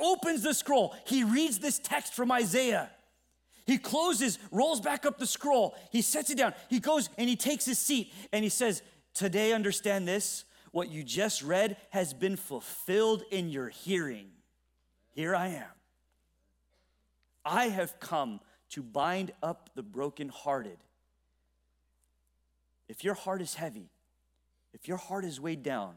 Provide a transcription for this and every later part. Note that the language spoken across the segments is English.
Opens the scroll. He reads this text from Isaiah. He closes, rolls back up the scroll. He sets it down. He goes and he takes his seat and he says, Today, understand this. What you just read has been fulfilled in your hearing. Here I am. I have come to bind up the brokenhearted. If your heart is heavy, if your heart is weighed down,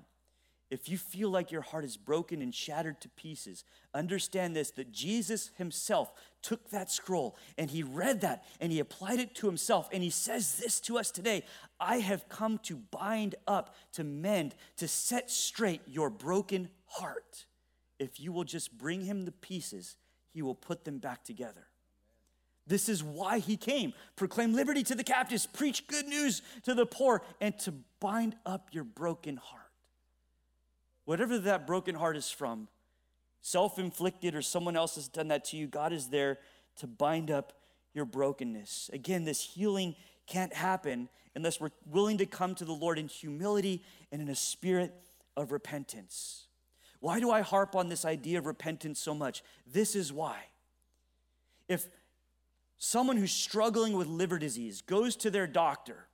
if you feel like your heart is broken and shattered to pieces, understand this that Jesus himself took that scroll and he read that and he applied it to himself. And he says this to us today I have come to bind up, to mend, to set straight your broken heart. If you will just bring him the pieces, he will put them back together. This is why he came. Proclaim liberty to the captives, preach good news to the poor, and to bind up your broken heart. Whatever that broken heart is from, self inflicted or someone else has done that to you, God is there to bind up your brokenness. Again, this healing can't happen unless we're willing to come to the Lord in humility and in a spirit of repentance. Why do I harp on this idea of repentance so much? This is why. If someone who's struggling with liver disease goes to their doctor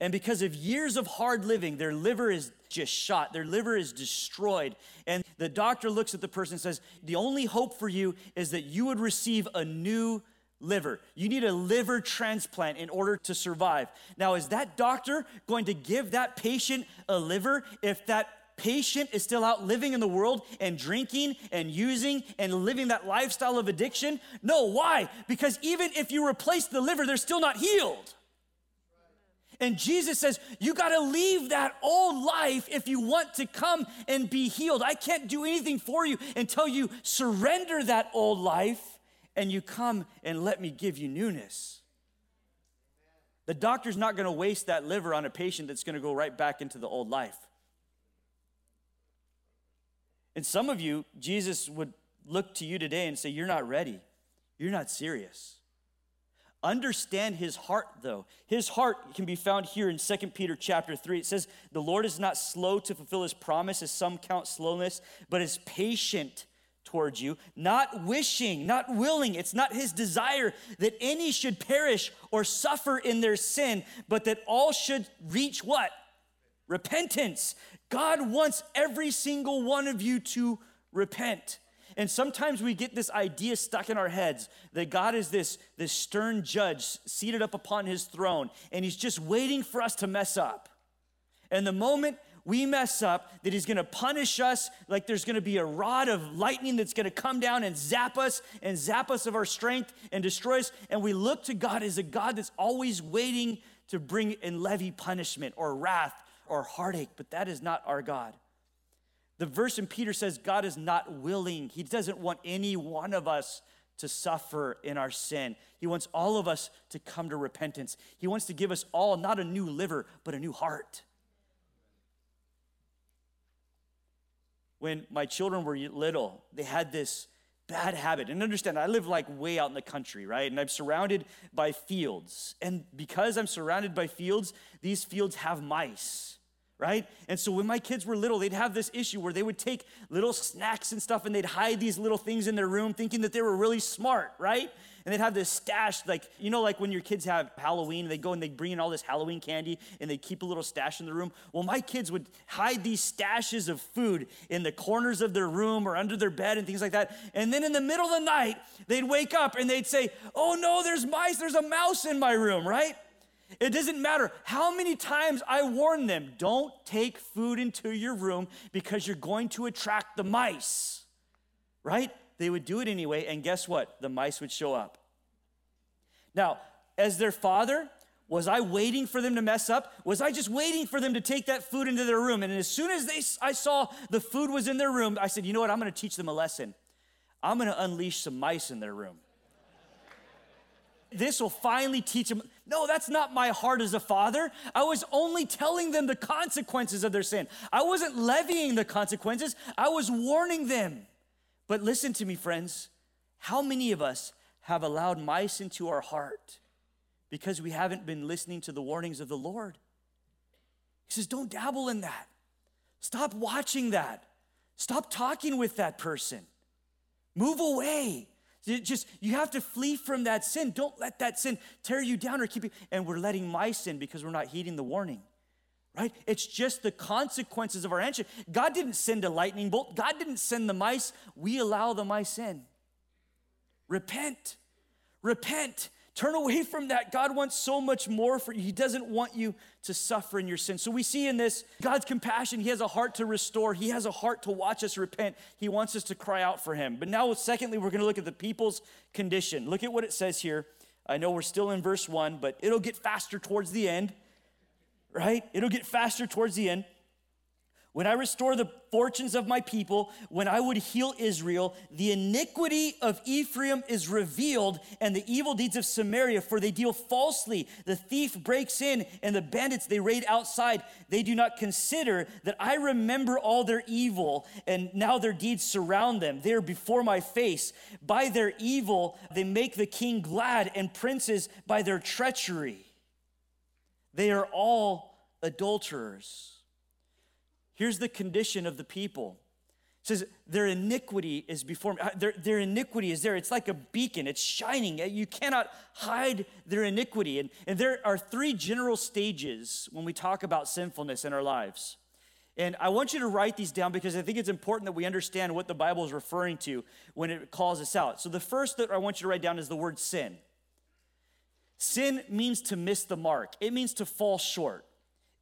and because of years of hard living, their liver is just shot, their liver is destroyed. And the doctor looks at the person and says, The only hope for you is that you would receive a new liver. You need a liver transplant in order to survive. Now, is that doctor going to give that patient a liver if that patient is still out living in the world and drinking and using and living that lifestyle of addiction? No, why? Because even if you replace the liver, they're still not healed. And Jesus says, You got to leave that old life if you want to come and be healed. I can't do anything for you until you surrender that old life and you come and let me give you newness. The doctor's not going to waste that liver on a patient that's going to go right back into the old life. And some of you, Jesus would look to you today and say, You're not ready. You're not serious. Understand his heart though. His heart can be found here in 2 Peter chapter 3. It says, "The Lord is not slow to fulfill his promise as some count slowness, but is patient towards you, not wishing, not willing. It's not his desire that any should perish or suffer in their sin, but that all should reach what? Repentance. God wants every single one of you to repent. And sometimes we get this idea stuck in our heads that God is this, this stern judge seated up upon his throne, and he's just waiting for us to mess up. And the moment we mess up, that he's gonna punish us, like there's gonna be a rod of lightning that's gonna come down and zap us and zap us of our strength and destroy us. And we look to God as a God that's always waiting to bring and levy punishment or wrath or heartache, but that is not our God. The verse in Peter says God is not willing. He doesn't want any one of us to suffer in our sin. He wants all of us to come to repentance. He wants to give us all not a new liver, but a new heart. When my children were little, they had this bad habit. And understand, I live like way out in the country, right? And I'm surrounded by fields. And because I'm surrounded by fields, these fields have mice right? And so when my kids were little, they'd have this issue where they would take little snacks and stuff and they'd hide these little things in their room thinking that they were really smart, right? And they'd have this stash, like, you know, like when your kids have Halloween, they go and they bring in all this Halloween candy and they keep a little stash in the room. Well, my kids would hide these stashes of food in the corners of their room or under their bed and things like that. And then in the middle of the night, they'd wake up and they'd say, Oh no, there's mice, there's a mouse in my room, right? It doesn't matter how many times I warn them don't take food into your room because you're going to attract the mice, right? They would do it anyway, and guess what? The mice would show up. Now, as their father, Was I waiting for them to mess up? Was I just waiting for them to take that food into their room? And as soon as they, I saw the food was in their room, I said, you know what? I'm going to teach them a lesson. I'm going to unleash some mice in their room. This will finally teach them. No, that's not my heart as a father. I was only telling them the consequences of their sin. I wasn't levying the consequences, I was warning them. But listen to me, friends. How many of us have allowed mice into our heart because we haven't been listening to the warnings of the Lord? He says, Don't dabble in that. Stop watching that. Stop talking with that person. Move away. Just you have to flee from that sin. Don't let that sin tear you down or keep you. And we're letting mice in because we're not heeding the warning. Right? It's just the consequences of our action. God didn't send a lightning bolt. God didn't send the mice. We allow the mice in. Repent. Repent. Turn away from that. God wants so much more for you. He doesn't want you to suffer in your sin. So we see in this God's compassion. He has a heart to restore, He has a heart to watch us repent. He wants us to cry out for Him. But now, secondly, we're going to look at the people's condition. Look at what it says here. I know we're still in verse one, but it'll get faster towards the end, right? It'll get faster towards the end. When I restore the fortunes of my people, when I would heal Israel, the iniquity of Ephraim is revealed and the evil deeds of Samaria, for they deal falsely. The thief breaks in and the bandits they raid outside. They do not consider that I remember all their evil and now their deeds surround them. They are before my face. By their evil, they make the king glad and princes by their treachery. They are all adulterers. Here's the condition of the people. It says, their iniquity is before me. Uh, their, their iniquity is there. It's like a beacon, it's shining. Uh, you cannot hide their iniquity. And, and there are three general stages when we talk about sinfulness in our lives. And I want you to write these down because I think it's important that we understand what the Bible is referring to when it calls us out. So the first that I want you to write down is the word sin. Sin means to miss the mark, it means to fall short.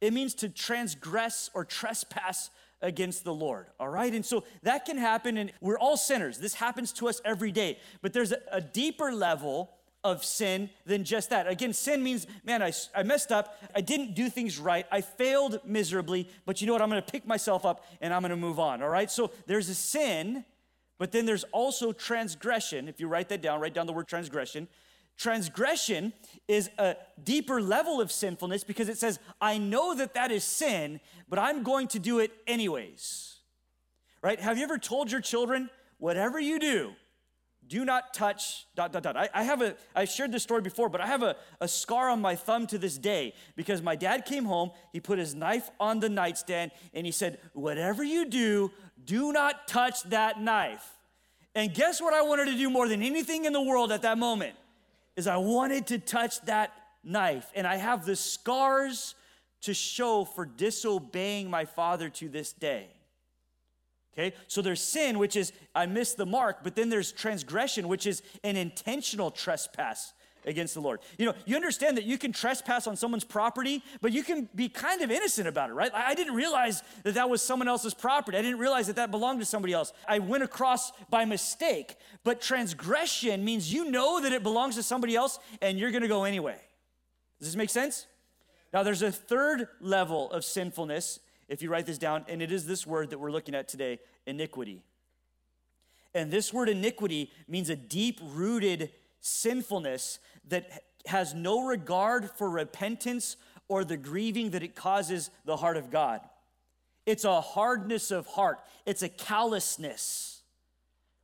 It means to transgress or trespass against the Lord, all right? And so that can happen, and we're all sinners. This happens to us every day. But there's a, a deeper level of sin than just that. Again, sin means, man, I, I messed up. I didn't do things right. I failed miserably, but you know what? I'm gonna pick myself up and I'm gonna move on, all right? So there's a sin, but then there's also transgression. If you write that down, write down the word transgression. Transgression is a deeper level of sinfulness because it says, I know that that is sin, but I'm going to do it anyways. Right? Have you ever told your children, whatever you do, do not touch dot dot dot I, I, have a i shared this story before but i have a, a scar on my thumb to this day because my dad came home he put his knife on the nightstand and he said whatever you do do not touch that knife and guess what i wanted to do more than anything in the world at that moment is I wanted to touch that knife, and I have the scars to show for disobeying my father to this day. Okay, so there's sin, which is I missed the mark, but then there's transgression, which is an intentional trespass against the Lord. You know, you understand that you can trespass on someone's property, but you can be kind of innocent about it, right? I didn't realize that that was someone else's property. I didn't realize that that belonged to somebody else. I went across by mistake. But transgression means you know that it belongs to somebody else and you're going to go anyway. Does this make sense? Now, there's a third level of sinfulness, if you write this down, and it is this word that we're looking at today iniquity. And this word iniquity means a deep rooted sinfulness that has no regard for repentance or the grieving that it causes the heart of God. It's a hardness of heart, it's a callousness,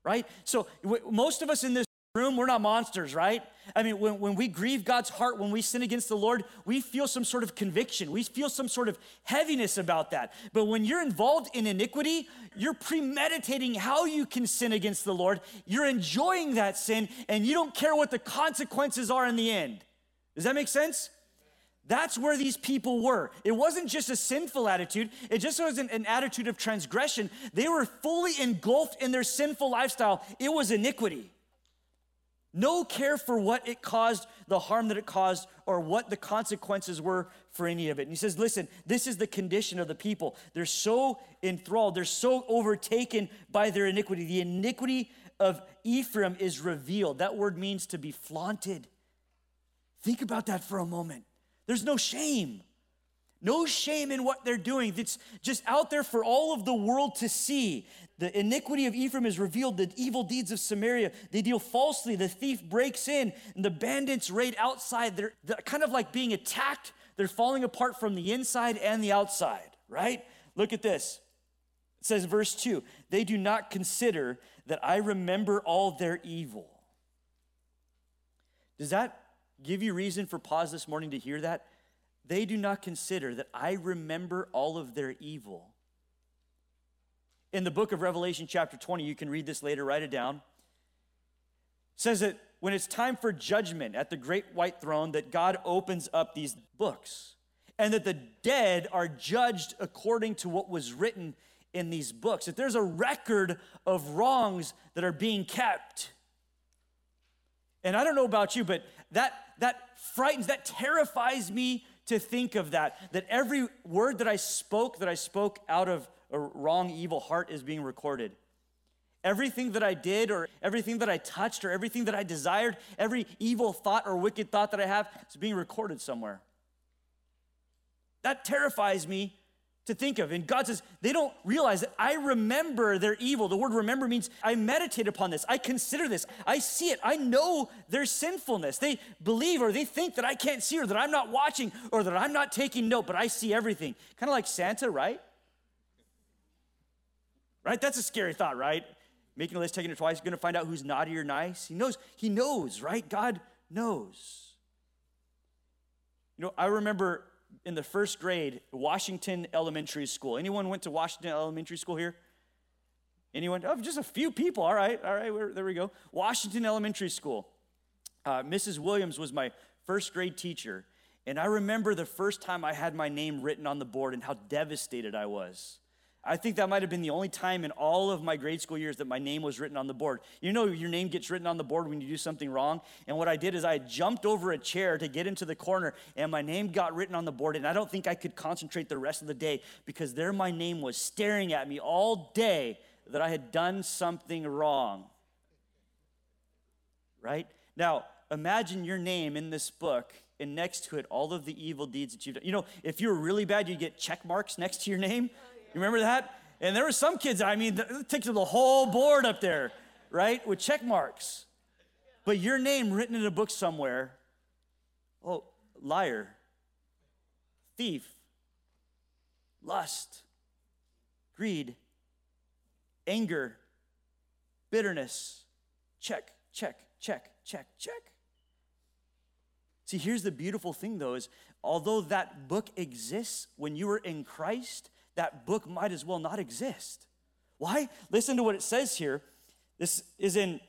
right? So, w- most of us in this room, we're not monsters, right? I mean, when, when we grieve God's heart, when we sin against the Lord, we feel some sort of conviction. We feel some sort of heaviness about that. But when you're involved in iniquity, you're premeditating how you can sin against the Lord. You're enjoying that sin, and you don't care what the consequences are in the end. Does that make sense? That's where these people were. It wasn't just a sinful attitude, it just wasn't an attitude of transgression. They were fully engulfed in their sinful lifestyle. It was iniquity. No care for what it caused, the harm that it caused, or what the consequences were for any of it. And he says, Listen, this is the condition of the people. They're so enthralled, they're so overtaken by their iniquity. The iniquity of Ephraim is revealed. That word means to be flaunted. Think about that for a moment. There's no shame. No shame in what they're doing. It's just out there for all of the world to see. The iniquity of Ephraim is revealed, the evil deeds of Samaria. They deal falsely. The thief breaks in, and the bandits raid outside. They're, they're kind of like being attacked. They're falling apart from the inside and the outside, right? Look at this. It says, verse 2 They do not consider that I remember all their evil. Does that give you reason for pause this morning to hear that? They do not consider that I remember all of their evil. In the book of Revelation, chapter 20, you can read this later, write it down. Says that when it's time for judgment at the great white throne, that God opens up these books and that the dead are judged according to what was written in these books. That there's a record of wrongs that are being kept. And I don't know about you, but that that frightens, that terrifies me to think of that, that every word that I spoke, that I spoke out of a wrong, evil heart is being recorded. Everything that I did, or everything that I touched, or everything that I desired, every evil thought or wicked thought that I have is being recorded somewhere. That terrifies me to think of. And God says, they don't realize that I remember their evil. The word remember means I meditate upon this, I consider this, I see it, I know their sinfulness. They believe or they think that I can't see or that I'm not watching or that I'm not taking note, but I see everything. Kind of like Santa, right? Right? That's a scary thought, right? Making a list, taking it twice, gonna find out who's naughty or nice. He knows, he knows, right? God knows. You know, I remember in the first grade, Washington Elementary School. Anyone went to Washington Elementary School here? Anyone? Oh, just a few people. All right, all right, there we go. Washington Elementary School. Uh, Mrs. Williams was my first grade teacher. And I remember the first time I had my name written on the board and how devastated I was. I think that might have been the only time in all of my grade school years that my name was written on the board. You know, your name gets written on the board when you do something wrong. And what I did is I jumped over a chair to get into the corner, and my name got written on the board. And I don't think I could concentrate the rest of the day because there my name was staring at me all day that I had done something wrong. Right? Now, imagine your name in this book and next to it all of the evil deeds that you've done. You know, if you were really bad, you get check marks next to your name. You remember that? And there were some kids, I mean, take to the whole board up there, right? With check marks. But your name written in a book somewhere, oh, liar, thief, lust, greed, anger, bitterness. Check, check, check, check, check. See, here's the beautiful thing though is although that book exists when you were in Christ, that book might as well not exist. Why? Listen to what it says here. This is in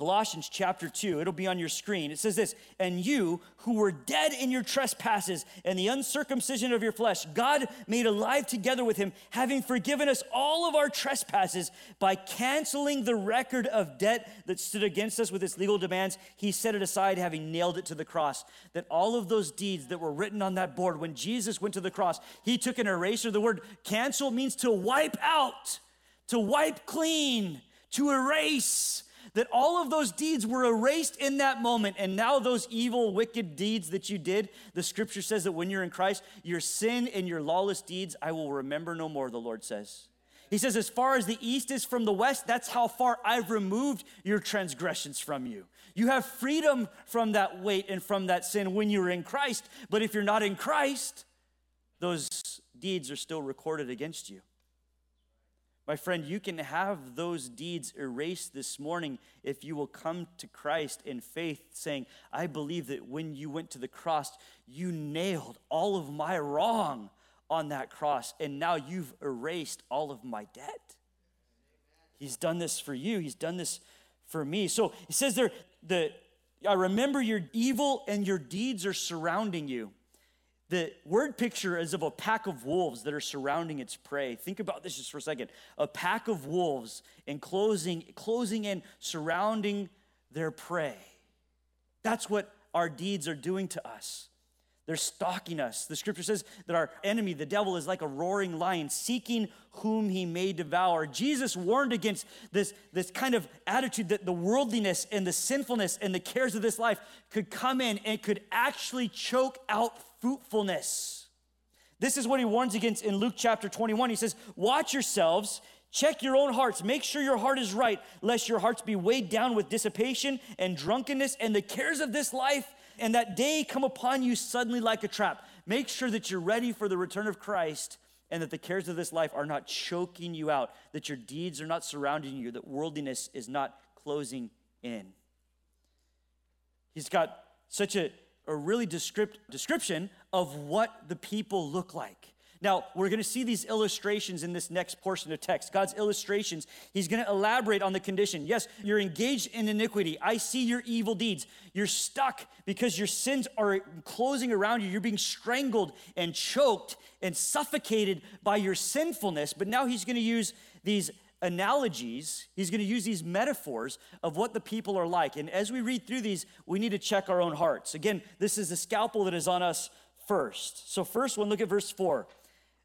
Colossians chapter 2, it'll be on your screen. It says this, and you who were dead in your trespasses and the uncircumcision of your flesh, God made alive together with him, having forgiven us all of our trespasses by canceling the record of debt that stood against us with its legal demands. He set it aside, having nailed it to the cross. That all of those deeds that were written on that board, when Jesus went to the cross, he took an eraser. The word cancel means to wipe out, to wipe clean, to erase that all of those deeds were erased in that moment. And now, those evil, wicked deeds that you did, the scripture says that when you're in Christ, your sin and your lawless deeds I will remember no more, the Lord says. He says, as far as the east is from the west, that's how far I've removed your transgressions from you. You have freedom from that weight and from that sin when you're in Christ. But if you're not in Christ, those deeds are still recorded against you. My friend, you can have those deeds erased this morning if you will come to Christ in faith, saying, I believe that when you went to the cross, you nailed all of my wrong on that cross, and now you've erased all of my debt. He's done this for you, He's done this for me. So he says there, the, I remember your evil and your deeds are surrounding you. The word picture is of a pack of wolves that are surrounding its prey. Think about this just for a second. A pack of wolves enclosing, closing in, surrounding their prey. That's what our deeds are doing to us. They're stalking us. The scripture says that our enemy, the devil, is like a roaring lion, seeking whom he may devour. Jesus warned against this, this kind of attitude that the worldliness and the sinfulness and the cares of this life could come in and could actually choke out fruitfulness. This is what he warns against in Luke chapter 21. He says, Watch yourselves. Check your own hearts. Make sure your heart is right, lest your hearts be weighed down with dissipation and drunkenness and the cares of this life and that day come upon you suddenly like a trap. Make sure that you're ready for the return of Christ and that the cares of this life are not choking you out, that your deeds are not surrounding you, that worldliness is not closing in. He's got such a, a really descript, description of what the people look like. Now, we're going to see these illustrations in this next portion of text. God's illustrations. He's going to elaborate on the condition. Yes, you're engaged in iniquity. I see your evil deeds. You're stuck because your sins are closing around you. You're being strangled and choked and suffocated by your sinfulness. But now he's going to use these analogies, he's going to use these metaphors of what the people are like. And as we read through these, we need to check our own hearts. Again, this is the scalpel that is on us first. So, first one, look at verse 4.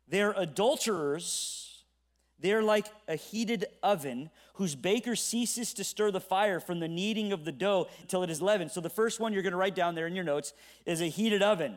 They're adulterers. They're like a heated oven whose baker ceases to stir the fire from the kneading of the dough until it is leavened. So the first one you're going to write down there in your notes is a heated oven.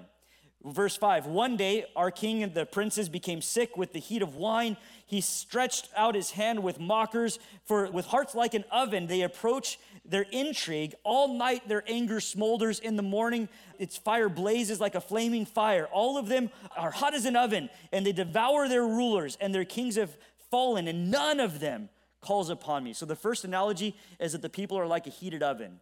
Verse 5 One day our king and the princes became sick with the heat of wine. He stretched out his hand with mockers, for with hearts like an oven, they approach their intrigue. All night their anger smolders. In the morning, its fire blazes like a flaming fire. All of them are hot as an oven, and they devour their rulers, and their kings have fallen, and none of them calls upon me. So the first analogy is that the people are like a heated oven.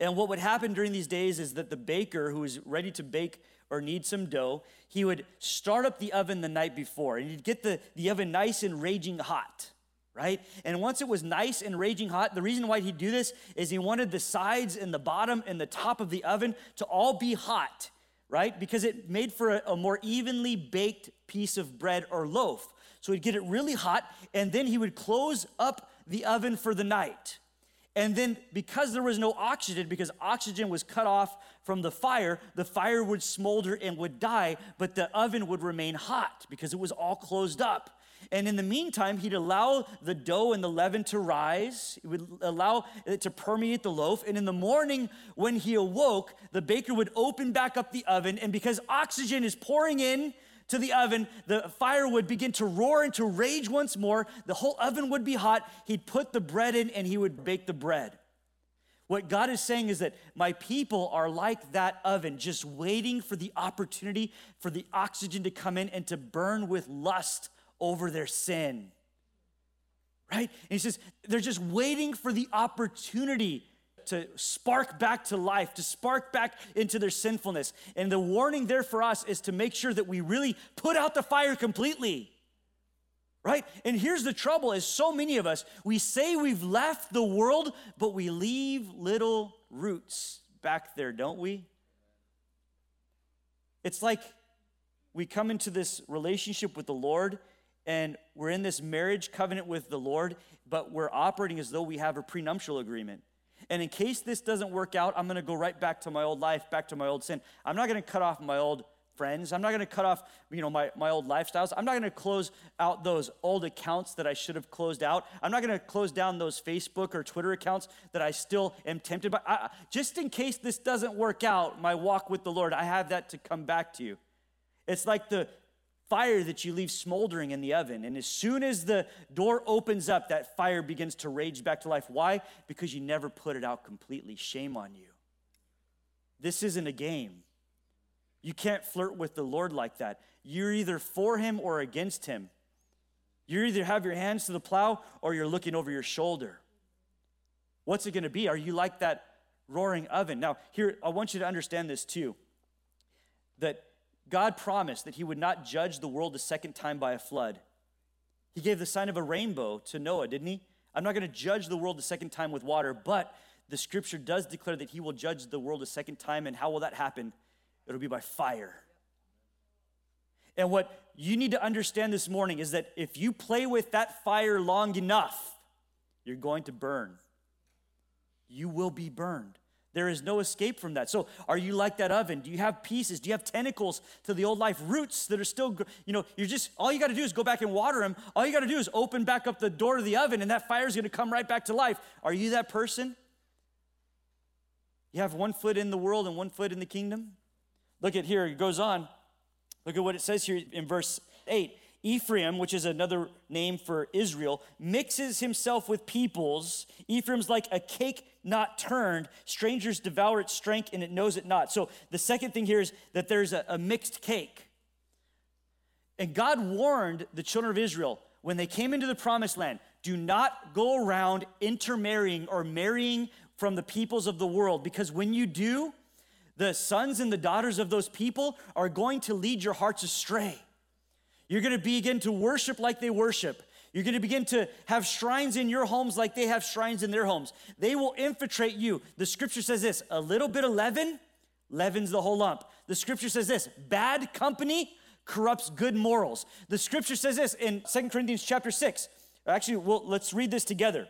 And what would happen during these days is that the baker who is ready to bake or knead some dough, he would start up the oven the night before and he'd get the, the oven nice and raging hot, right? And once it was nice and raging hot, the reason why he'd do this is he wanted the sides and the bottom and the top of the oven to all be hot, right? Because it made for a, a more evenly baked piece of bread or loaf. So he'd get it really hot and then he would close up the oven for the night. And then, because there was no oxygen, because oxygen was cut off from the fire, the fire would smolder and would die, but the oven would remain hot because it was all closed up. And in the meantime, he'd allow the dough and the leaven to rise. He would allow it to permeate the loaf. And in the morning, when he awoke, the baker would open back up the oven. And because oxygen is pouring in, to the oven, the fire would begin to roar and to rage once more. The whole oven would be hot. He'd put the bread in and he would bake the bread. What God is saying is that my people are like that oven, just waiting for the opportunity for the oxygen to come in and to burn with lust over their sin. Right? And he says they're just waiting for the opportunity to spark back to life, to spark back into their sinfulness. And the warning there for us is to make sure that we really put out the fire completely. Right? And here's the trouble is so many of us, we say we've left the world, but we leave little roots back there, don't we? It's like we come into this relationship with the Lord and we're in this marriage covenant with the Lord, but we're operating as though we have a prenuptial agreement. And in case this doesn't work out, I'm going to go right back to my old life, back to my old sin. I'm not going to cut off my old friends. I'm not going to cut off, you know, my, my old lifestyles. I'm not going to close out those old accounts that I should have closed out. I'm not going to close down those Facebook or Twitter accounts that I still am tempted by. I, just in case this doesn't work out, my walk with the Lord, I have that to come back to you. It's like the fire that you leave smoldering in the oven. And as soon as the door opens up, that fire begins to rage back to life. Why? Because you never put it out completely. Shame on you. This isn't a game. You can't flirt with the Lord like that. You're either for him or against him. You either have your hands to the plow or you're looking over your shoulder. What's it going to be? Are you like that roaring oven? Now, here, I want you to understand this too that God promised that he would not judge the world a second time by a flood. He gave the sign of a rainbow to Noah, didn't he? I'm not going to judge the world a second time with water, but the scripture does declare that he will judge the world a second time. And how will that happen? It'll be by fire. And what you need to understand this morning is that if you play with that fire long enough, you're going to burn. You will be burned. There is no escape from that. So, are you like that oven? Do you have pieces? Do you have tentacles to the old life, roots that are still, you know, you're just, all you got to do is go back and water them. All you got to do is open back up the door to the oven, and that fire is going to come right back to life. Are you that person? You have one foot in the world and one foot in the kingdom? Look at here, it goes on. Look at what it says here in verse 8. Ephraim, which is another name for Israel, mixes himself with peoples. Ephraim's like a cake not turned. Strangers devour its strength and it knows it not. So the second thing here is that there's a, a mixed cake. And God warned the children of Israel when they came into the promised land do not go around intermarrying or marrying from the peoples of the world, because when you do, the sons and the daughters of those people are going to lead your hearts astray. You're going to begin to worship like they worship. You're going to begin to have shrines in your homes like they have shrines in their homes. They will infiltrate you. The scripture says this a little bit of leaven leavens the whole lump. The scripture says this bad company corrupts good morals. The scripture says this in Second Corinthians chapter 6. Actually, well, let's read this together.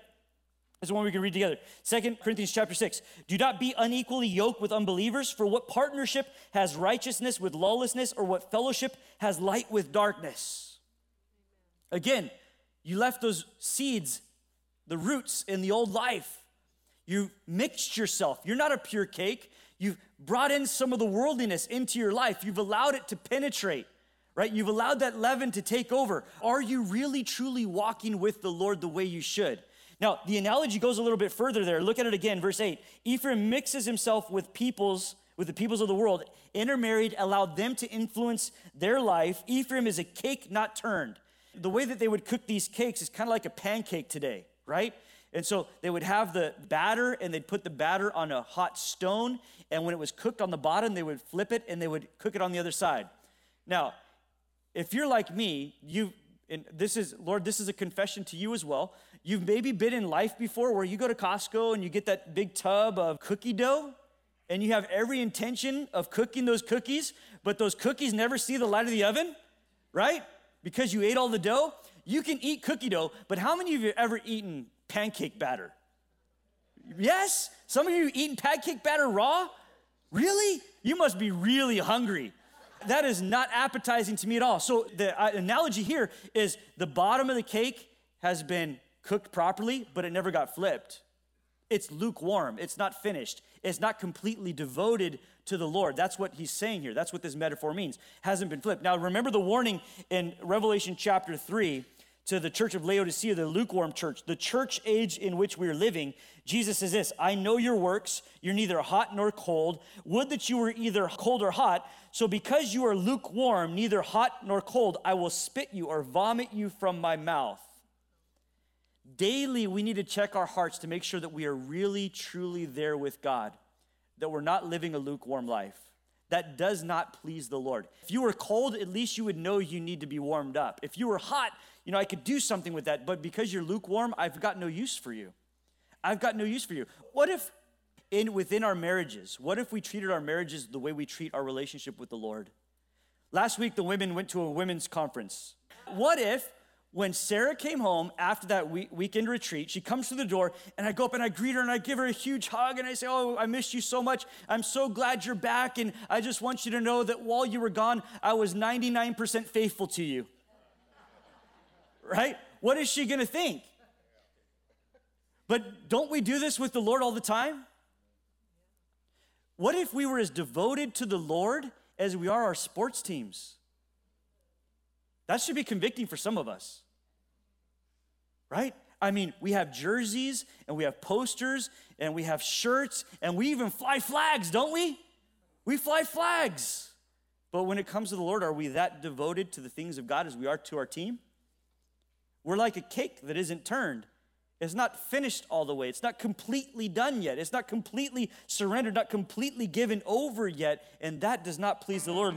Is one we can read together. Second Corinthians chapter 6. Do not be unequally yoked with unbelievers, for what partnership has righteousness with lawlessness, or what fellowship has light with darkness? Again, you left those seeds, the roots in the old life. You mixed yourself. You're not a pure cake. You've brought in some of the worldliness into your life. You've allowed it to penetrate, right? You've allowed that leaven to take over. Are you really, truly walking with the Lord the way you should? Now, the analogy goes a little bit further there. Look at it again, verse 8. Ephraim mixes himself with peoples, with the peoples of the world, intermarried, allowed them to influence their life. Ephraim is a cake not turned. The way that they would cook these cakes is kind of like a pancake today, right? And so they would have the batter and they'd put the batter on a hot stone. And when it was cooked on the bottom, they would flip it and they would cook it on the other side. Now, if you're like me, you and this is, Lord, this is a confession to you as well. You've maybe been in life before where you go to Costco and you get that big tub of cookie dough and you have every intention of cooking those cookies, but those cookies never see the light of the oven, right? Because you ate all the dough. You can eat cookie dough, but how many of you have ever eaten pancake batter? Yes? Some of you eaten pancake batter raw? Really? You must be really hungry that is not appetizing to me at all. So the uh, analogy here is the bottom of the cake has been cooked properly, but it never got flipped. It's lukewarm. It's not finished. It's not completely devoted to the Lord. That's what he's saying here. That's what this metaphor means. Hasn't been flipped. Now remember the warning in Revelation chapter 3 to the church of Laodicea, the lukewarm church, the church age in which we are living, Jesus says this I know your works. You're neither hot nor cold. Would that you were either cold or hot. So because you are lukewarm, neither hot nor cold, I will spit you or vomit you from my mouth. Daily, we need to check our hearts to make sure that we are really, truly there with God, that we're not living a lukewarm life. That does not please the Lord. If you were cold, at least you would know you need to be warmed up. If you were hot, you know, I could do something with that, but because you're lukewarm, I've got no use for you. I've got no use for you. What if in within our marriages, what if we treated our marriages the way we treat our relationship with the Lord? Last week the women went to a women's conference. What if when Sarah came home after that weekend retreat, she comes to the door and I go up and I greet her and I give her a huge hug and I say, Oh, I missed you so much. I'm so glad you're back. And I just want you to know that while you were gone, I was 99% faithful to you right? What is she gonna think? But don't we do this with the Lord all the time? What if we were as devoted to the Lord as we are our sports teams? That should be convicting for some of us, right? I mean, we have jerseys and we have posters and we have shirts and we even fly flags, don't we? We fly flags. But when it comes to the Lord, are we that devoted to the things of God as we are to our team? We're like a cake that isn't turned. It's not finished all the way. It's not completely done yet. It's not completely surrendered, not completely given over yet. And that does not please the Lord.